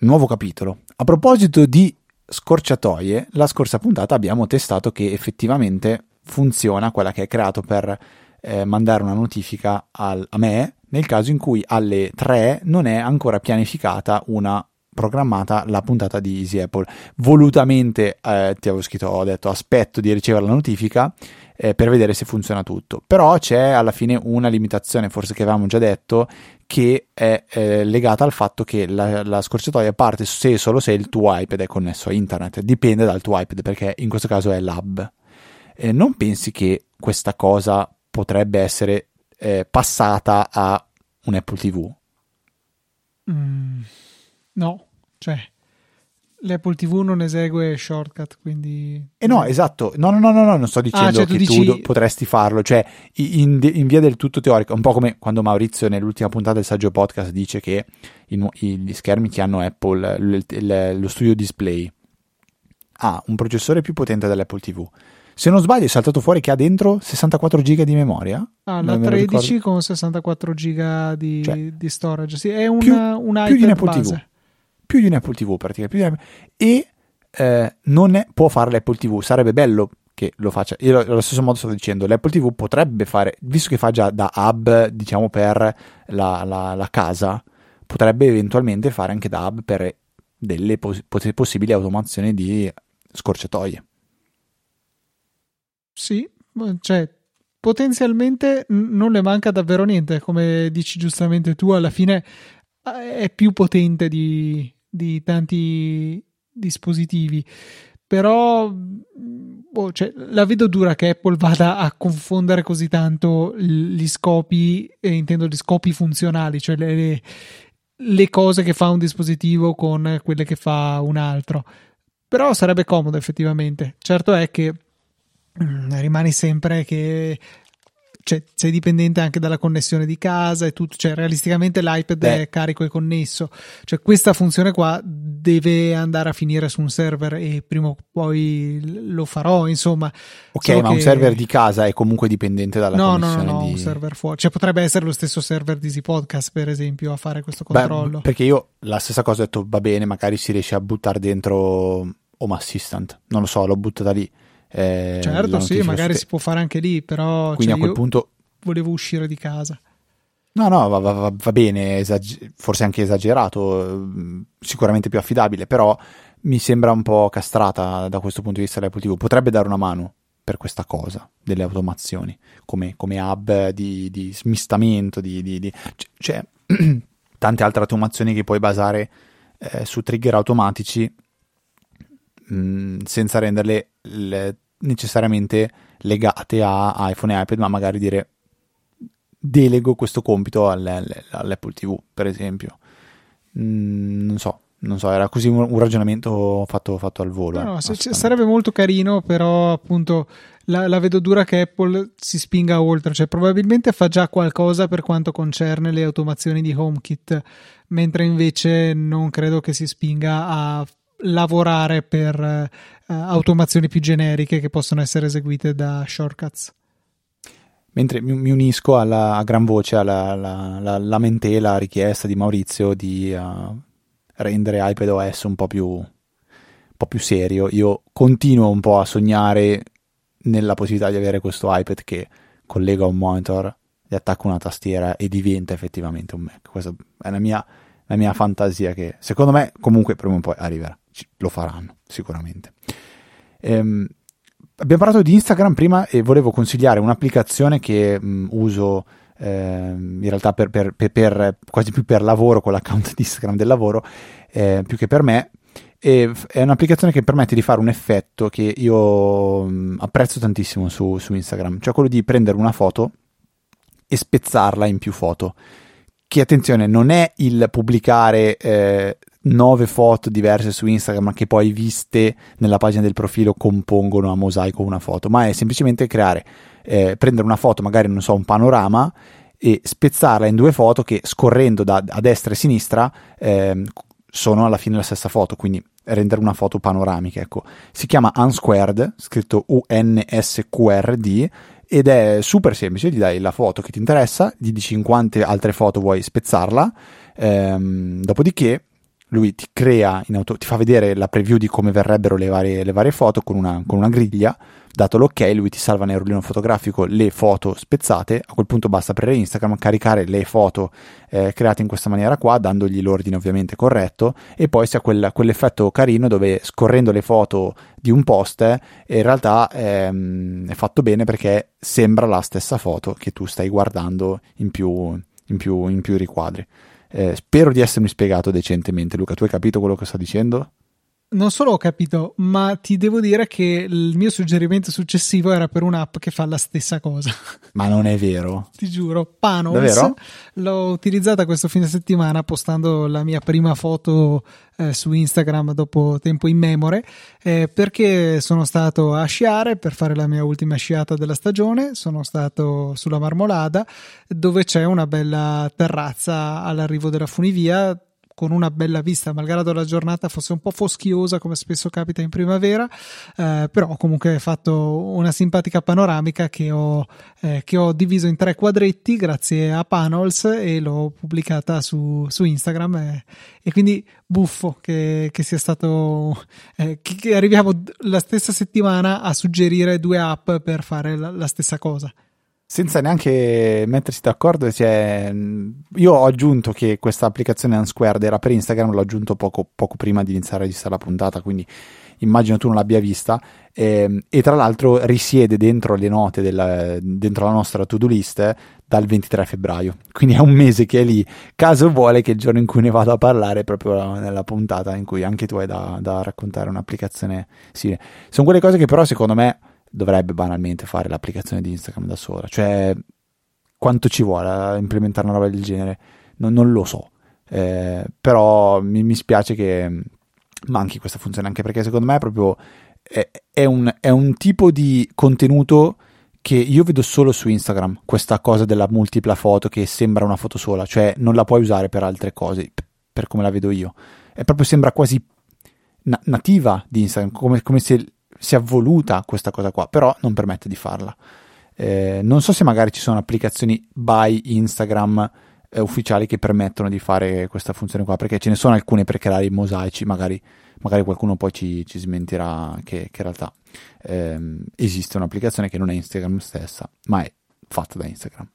Speaker 2: nuovo capitolo. A proposito di scorciatoie, la scorsa puntata abbiamo testato che effettivamente funziona quella che è creato per eh, mandare una notifica al- a me nel caso in cui alle 3 non è ancora pianificata una programmata la puntata di Easy Apple. Volutamente eh, ti avevo scritto, ho detto aspetto di ricevere la notifica eh, per vedere se funziona tutto. Però c'è alla fine una limitazione, forse che avevamo già detto, che è eh, legata al fatto che la, la scorciatoia parte se e solo se il tuo iPad è connesso a internet. Dipende dal tuo iPad perché in questo caso è l'hub. Eh, non pensi che questa cosa potrebbe essere eh, passata a un Apple TV?
Speaker 1: Mm, no, cioè l'Apple TV non esegue shortcut, quindi...
Speaker 2: Eh no, esatto. No, no, no, no, no, non sto dicendo
Speaker 1: Ah, cioè, tu
Speaker 2: che
Speaker 1: dici-
Speaker 2: tu potresti farlo. Cioè, in, in via del tutto teorica, un po' come quando Maurizio nell'ultima puntata del saggio podcast dice che i i- gli schermi che hanno Apple, l- il- lo studio display, ha un processore più potente dell'Apple TV. Se non sbaglio, è saltato fuori che ha dentro 64 GB di memoria.
Speaker 1: Ah, la
Speaker 2: me lo
Speaker 1: 13 con 64 giga di,
Speaker 2: Cioè,
Speaker 1: di storage. Sì, è una,
Speaker 2: più-
Speaker 1: un
Speaker 2: più di un
Speaker 1: iPad
Speaker 2: Apple
Speaker 1: base.
Speaker 2: TV. Più di un Apple TV, praticamente. E eh, non è- può fare l'Apple TV. Sarebbe bello che lo faccia. Io allo stesso modo sto dicendo, l'Apple TV potrebbe fare, visto che fa già da hub, diciamo, per la, la- la casa, potrebbe eventualmente fare anche da hub per delle pos- poss- possibili automazioni di scorciatoie.
Speaker 1: Sì, cioè potenzialmente non le manca davvero niente, come dici giustamente tu, alla fine è più potente di, di tanti dispositivi, però boh, cioè, la vedo dura che Apple vada a confondere così tanto gli scopi, e intendo gli scopi funzionali, cioè le, le- le cose che fa un dispositivo con quelle che fa un altro. Però sarebbe comodo effettivamente. Certo è che mm, rimani sempre che cioè, sei dipendente anche dalla connessione di casa e tutto, cioè realisticamente l'iPad
Speaker 2: Beh.
Speaker 1: è carico e connesso, cioè questa funzione qua deve andare a finire su un server e prima o poi lo farò, insomma.
Speaker 2: Ok,
Speaker 1: Solo
Speaker 2: ma un
Speaker 1: che-
Speaker 2: server di casa è comunque dipendente dalla
Speaker 1: No, no, no,
Speaker 2: connessione
Speaker 1: no,
Speaker 2: di...
Speaker 1: un server fuori. Cioè potrebbe essere lo stesso server di Easy Podcast, per esempio, a fare questo
Speaker 2: Beh,
Speaker 1: controllo.
Speaker 2: perché io la stessa cosa ho detto, va bene, magari si riesce a buttare dentro Home Assistant. Non lo so, l'ho buttata lì. Eh,
Speaker 1: certo, sì, magari si può fare anche lì, però
Speaker 2: Quindi
Speaker 1: cioè,
Speaker 2: a quel punto,
Speaker 1: volevo uscire di casa.
Speaker 2: no, no, va, va- va- bene, esag- forse anche esagerato, eh, sicuramente più affidabile, però mi sembra un po' castrata da questo punto di vista l'Apple TV. Potrebbe dare una mano per questa cosa delle automazioni, come, come hub di, di smistamento, di, di- di- c- c'è [CLEARS THROAT] tante altre automazioni che puoi basare eh, su trigger automatici mh, senza renderle le- necessariamente legate a iPhone e iPad, ma magari dire delego questo compito al- al- all'Apple TV, per esempio. Mm, non so, non so, era così un, ragionamento fatto, fatto al volo.
Speaker 1: No,
Speaker 2: eh,
Speaker 1: sarebbe molto carino, però appunto la, la vedo dura che Apple si spinga oltre, cioè probabilmente fa già qualcosa per quanto concerne le automazioni di HomeKit, mentre invece non credo che si spinga a lavorare per uh, automazioni più generiche che possono essere eseguite da shortcuts.
Speaker 2: Mentre mi, unisco alla, a gran voce alla, alla, alla lamentela richiesta di Maurizio di uh, rendere iPadOS un po' più, un po' più serio. Io continuo un po' a sognare nella possibilità di avere questo iPad che collega un monitor, gli attacca una tastiera e diventa effettivamente un Mac. Questa è la mia, la mia fantasia che secondo me comunque prima o poi arriverà. Lo faranno sicuramente. Ehm, abbiamo parlato di Instagram prima e volevo consigliare un'applicazione che mh, uso eh, in realtà per, per, per, quasi più per lavoro con l'account di Instagram del lavoro eh, più che per me e è un'applicazione che permette di fare un effetto che io mh, apprezzo tantissimo su, su Instagram cioè quello di prendere una foto e spezzarla in più foto che attenzione non è il pubblicare eh, nove foto diverse su Instagram che poi viste nella pagina del profilo compongono a mosaico una foto, ma è semplicemente creare, eh, prendere una foto, magari non so, un panorama e spezzarla in due foto che scorrendo da a destra e a sinistra eh, sono alla fine la stessa foto, quindi rendere una foto panoramica, ecco. Si chiama Unsquared, scritto U-N-S-Q-R-D ed è super semplice, gli dai la foto che ti interessa, gli dici in quante altre foto vuoi spezzarla, ehm, dopodiché lui ti crea, auto- ti fa vedere la preview di come verrebbero le varie, le varie foto con una, con una, griglia, dato l'ok lui ti salva nel rullino fotografico le foto spezzate, a quel punto basta aprire Instagram, caricare le foto eh, create in questa maniera qua, dandogli l'ordine ovviamente corretto, e poi si ha quel, quell'effetto carino dove scorrendo le foto di un post eh, in realtà ehm, è fatto bene perché sembra la stessa foto che tu stai guardando in più, in più, in più riquadri. Eh, spero di essermi spiegato decentemente. Luca, tu hai capito quello che sto dicendo?
Speaker 1: Non solo ho capito, ma ti devo dire che il mio suggerimento successivo era per un'app che fa la stessa cosa. [LAUGHS]
Speaker 2: Ma non è vero.
Speaker 1: ti giuro, Panos. L'ho utilizzata questo fine settimana postando la mia prima foto eh, su Instagram dopo tempo immemore eh, perché sono stato a sciare per fare la mia ultima sciata della stagione. Sono stato sulla Marmolada dove c'è una bella terrazza all'arrivo della funivia con una bella vista, malgrado la giornata fosse un po' foschiosa come spesso capita in primavera, eh, però ho comunque fatto una simpatica panoramica che ho, eh, che ho, diviso in tre quadretti grazie a Panels e l'ho pubblicata su, su Instagram e, e, quindi buffo che, che sia stato eh, che, che, arriviamo la stessa settimana a suggerire due app per fare la, la stessa cosa
Speaker 2: senza neanche mettersi d'accordo, cioè, io ho aggiunto che questa applicazione Unsquared era per Instagram, l'ho aggiunto poco, poco prima di iniziare a registrare la puntata, quindi immagino tu non l'abbia vista. Eh, e tra l'altro risiede dentro le note, della, dentro la nostra to-do list dal 23 febbraio, quindi è un mese che è lì. Caso vuole che il giorno in cui ne vado a parlare proprio nella puntata in cui anche tu hai da, da raccontare un'applicazione simile. Sono quelle cose che però secondo me dovrebbe banalmente fare l'applicazione di Instagram da sola. Cioè, quanto ci vuole a implementare una roba del genere? Non, non lo so. Eh, però mi, mi, spiace che manchi questa funzione, anche perché secondo me è proprio è, è, un, è un tipo di contenuto che io vedo solo su Instagram, questa cosa della multipla foto che sembra una foto sola, cioè non la puoi usare per altre cose, per come la vedo io. È proprio sembra quasi na- nativa di Instagram, come, come se si è voluta questa cosa qua, però non permette di farla. Eh, non so se magari ci sono applicazioni by Instagram eh, ufficiali che permettono di fare questa funzione qua, perché ce ne sono alcune per creare i mosaici, magari, magari qualcuno poi ci, ci smentirà che, che in realtà eh, esiste un'applicazione che non è Instagram stessa, ma è fatta da Instagram.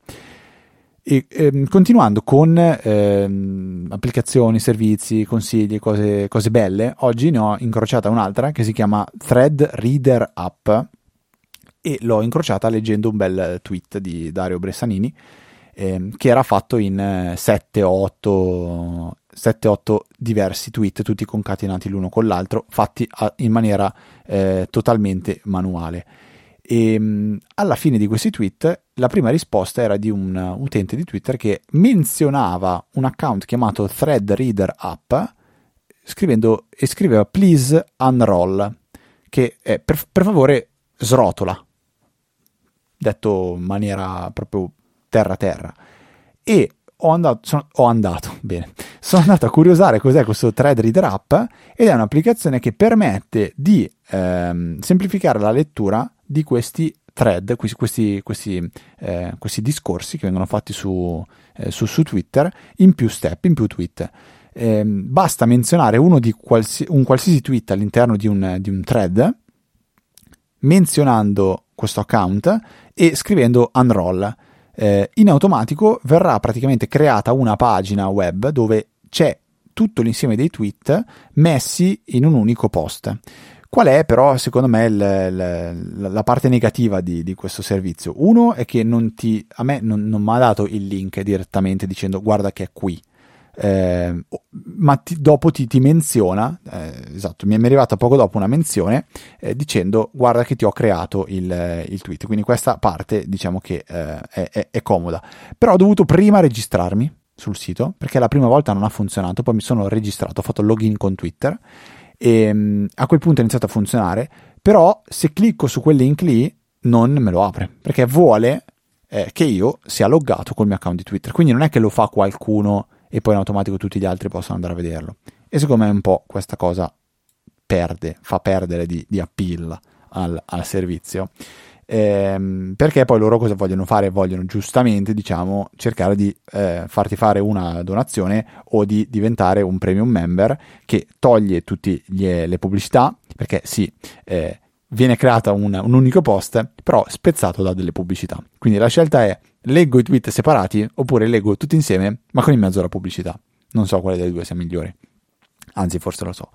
Speaker 2: E, ehm, continuando con ehm, applicazioni, servizi, consigli, cose, cose, belle, oggi ne ho incrociata un'altra che si chiama Thread Reader App e l'ho incrociata leggendo un bel tweet di Dario Bressanini ehm, che era fatto in 7-8 7-8 diversi tweet, tutti concatenati l'uno con l'altro, fatti a, in maniera eh, totalmente manuale. E ehm, alla fine di questi tweet, la prima risposta era di un utente di Twitter che menzionava un account chiamato Thread Reader App scrivendo e scriveva please unroll, che è per, per favore srotola, detto in maniera proprio terra-terra. E ho andato, sono, ho andato, [LAUGHS] bene, sono andato a curiosare cos'è questo Thread Reader App ed è un'applicazione che permette di ehm, semplificare la lettura di questi thread, questi, questi, eh, questi discorsi che vengono fatti su, eh, su, su, Twitter in più step, in più tweet. Eh, basta menzionare uno di qualsi, un qualsiasi tweet all'interno di un, di un thread, menzionando questo account e scrivendo unroll. Eh, in automatico verrà praticamente creata una pagina web dove c'è tutto l'insieme dei tweet messi in un unico post. Qual è però, secondo me, il, il, la parte negativa di, di, questo servizio? Uno è che non ti, a me non, non mi ha dato il link direttamente dicendo guarda che è qui. Eh, ma ti, dopo ti, ti menziona, eh, esatto, mi è arrivata poco dopo una menzione eh, dicendo guarda che ti ho creato il, il, tweet, quindi questa parte diciamo che eh, è, è, è comoda, però ho dovuto prima registrarmi sul sito perché la prima volta non ha funzionato, poi mi sono registrato, ho fatto login con Twitter e um, a quel punto è iniziato a funzionare, però se clicco su quel link lì non me lo apre, perché vuole eh, che io sia loggato col mio account di Twitter, quindi non è che lo fa qualcuno e poi in automatico tutti gli altri possono andare a vederlo. E secondo me un po' questa cosa perde, fa perdere di, di appeal al, al servizio ehm, perché poi loro cosa vogliono fare? Vogliono giustamente, diciamo, cercare di eh, farti fare una donazione o di diventare un premium member che toglie tutte le pubblicità, perché sì, eh, viene creata un, un unico post, però spezzato da delle pubblicità. Quindi la scelta è leggo i tweet separati oppure leggo tutti insieme, ma con in mezzo la pubblicità. Non so quale delle due sia migliore. Anzi, forse lo so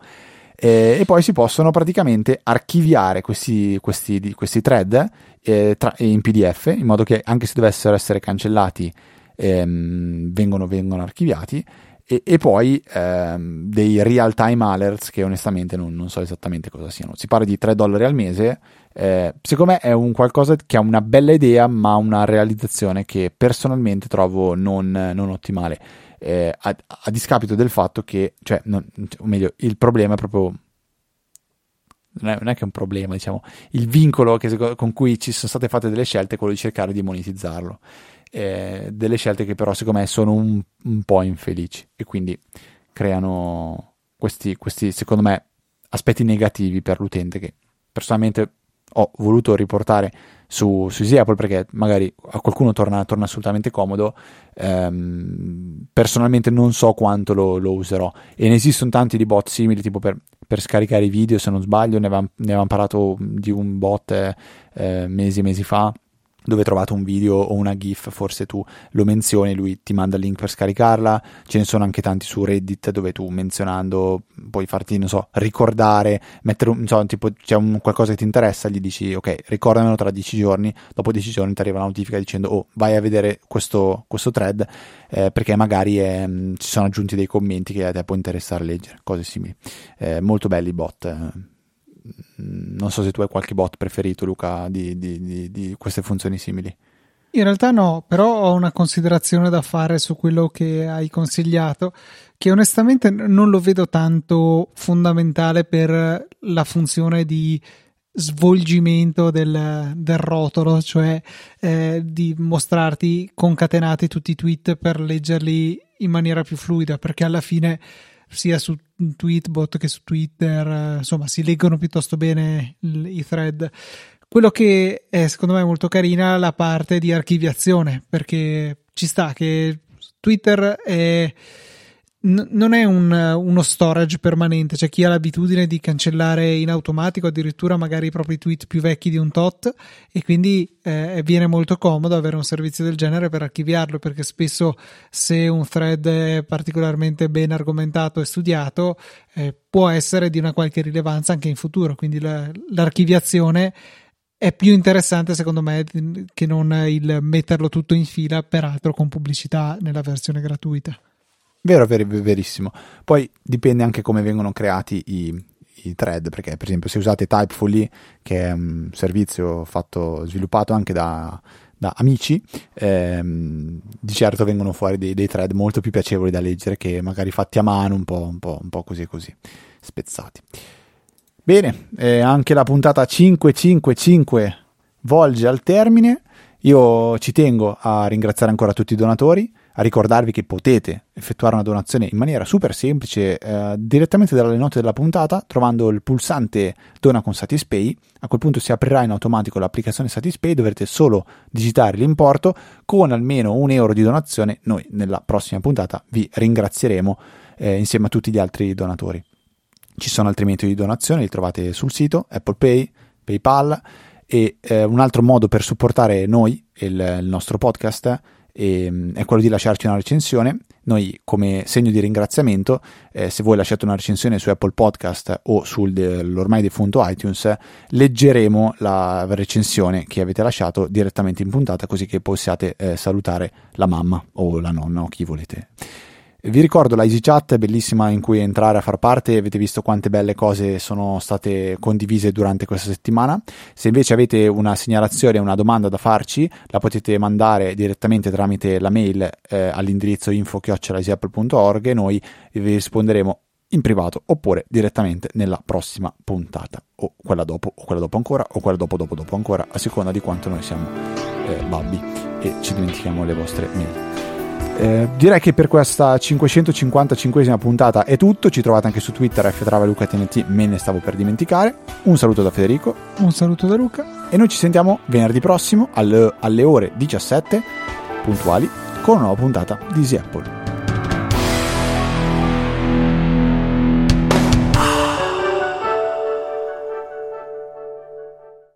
Speaker 2: eh, e poi si possono praticamente archiviare questi, questi, questi thread eh, tra, in PDF in modo che anche se dovessero essere cancellati ehm, vengono, vengono, archiviati. E, e poi ehm, dei real time alerts che onestamente non, non, so esattamente cosa siano. Si parla di 3 dollari al mese eh, secondo me è un qualcosa che ha una bella idea ma una realizzazione che personalmente trovo non, non ottimale eh, a, a, discapito del fatto che, cioè, non, o meglio, il problema è proprio. Non è, non è, che è un problema, diciamo, il vincolo che, con cui ci sono state fatte delle scelte è quello di cercare di monetizzarlo. Eh, delle scelte che però secondo me sono un, un po' infelici e quindi creano questi, questi, secondo me, aspetti negativi per l'utente che personalmente ho voluto riportare su, su Easy Apple perché magari a qualcuno torna, torna assolutamente comodo. Ehm, personalmente non so quanto lo, lo, userò e ne esistono tanti di bot simili, tipo per, per scaricare i video, se non sbaglio, ne avevamo parlato di un bot eh, mesi mesi fa dove hai trovato un video o una GIF, forse tu lo menzioni, lui ti manda il link per scaricarla. Ce ne sono anche tanti su Reddit dove tu menzionando puoi farti, non so, ricordare, mettere un, so, tipo c'è un, qualcosa che ti interessa, gli dici ok, ricordamelo tra dieci giorni, dopo dieci giorni ti arriva la notifica dicendo oh, vai a vedere questo, questo thread eh, perché magari è, mm, ci sono aggiunti dei commenti che a te può interessare leggere, cose simili. Eh, molto belli i bot. Mm, non so se tu hai qualche bot preferito, Luca, di, di, di, di, queste funzioni simili.
Speaker 1: In realtà no, però ho una considerazione da fare su quello che hai consigliato, che onestamente non lo vedo tanto fondamentale per la funzione di svolgimento del, del rotolo, cioè eh, di mostrarti concatenati tutti i tweet per leggerli in maniera più fluida, perché alla fine sia su Tweetbot che su Twitter, eh, insomma, si leggono piuttosto bene i thread. Quello che è secondo me molto carina è la parte di archiviazione, perché ci sta che Twitter è n- non è un, uno storage permanente, c'è chi ha l'abitudine di cancellare in automatico addirittura magari i propri tweet più vecchi di un tot e quindi eh, viene molto comodo avere un servizio del genere per archiviarlo perché spesso se un thread è particolarmente ben argomentato e studiato eh, può essere di una qualche rilevanza anche in futuro, quindi la, l'archiviazione è più interessante secondo me che non il metterlo tutto in fila, peraltro con pubblicità nella versione gratuita.
Speaker 2: Vero, ver- verissimo. Poi dipende anche come vengono creati i, i, thread, perché per esempio se usate Typefully, che è un servizio fatto, sviluppato anche da, da amici, ehm, di certo vengono fuori dei, dei, thread molto più piacevoli da leggere che magari fatti a mano, un po', un po', un po così così, spezzati. Bene, eh, anche la puntata 555 volge al termine. Io ci tengo a ringraziare ancora tutti i donatori a ricordarvi che potete effettuare una donazione in maniera super semplice eh, direttamente dalle note della puntata trovando il pulsante dona con Satispay. A quel punto si aprirà in automatico l'applicazione Satispay, dovrete solo digitare l'importo. Con almeno un euro di donazione, noi nella prossima puntata vi ringrazieremo eh, insieme a tutti gli altri donatori. Ci sono altri metodi di donazione, li trovate sul sito Apple Pay, PayPal e eh, un altro modo per supportare noi, il, il nostro podcast, e, ehm, è quello di lasciarci una recensione. Noi, come segno di ringraziamento, eh, se voi lasciate una recensione su Apple Podcast o sull'ormai defunto iTunes, leggeremo la recensione che avete lasciato direttamente in puntata, così che possiate eh, salutare la mamma o la nonna o chi volete. Vi ricordo la EasyChat, bellissima in cui entrare a far parte, avete visto quante belle cose sono state condivise durante questa settimana. Se invece avete una segnalazione, una domanda da farci, la potete mandare direttamente tramite la mail eh, all'indirizzo info-easyapple.org e noi vi risponderemo in privato oppure direttamente nella prossima puntata o quella dopo o quella dopo ancora o quella dopo dopo dopo ancora a seconda di quanto noi siamo eh, babbi e ci dimentichiamo le vostre mail. Eh, direi che per questa 555esima puntata è tutto. Ci trovate anche su Twitter ftravalucatnt, me ne stavo per dimenticare. Un saluto da Federico.
Speaker 1: Un saluto da Luca.
Speaker 2: E noi ci sentiamo venerdì prossimo alle, alle ore 17 puntuali con una nuova puntata di Easy Apple.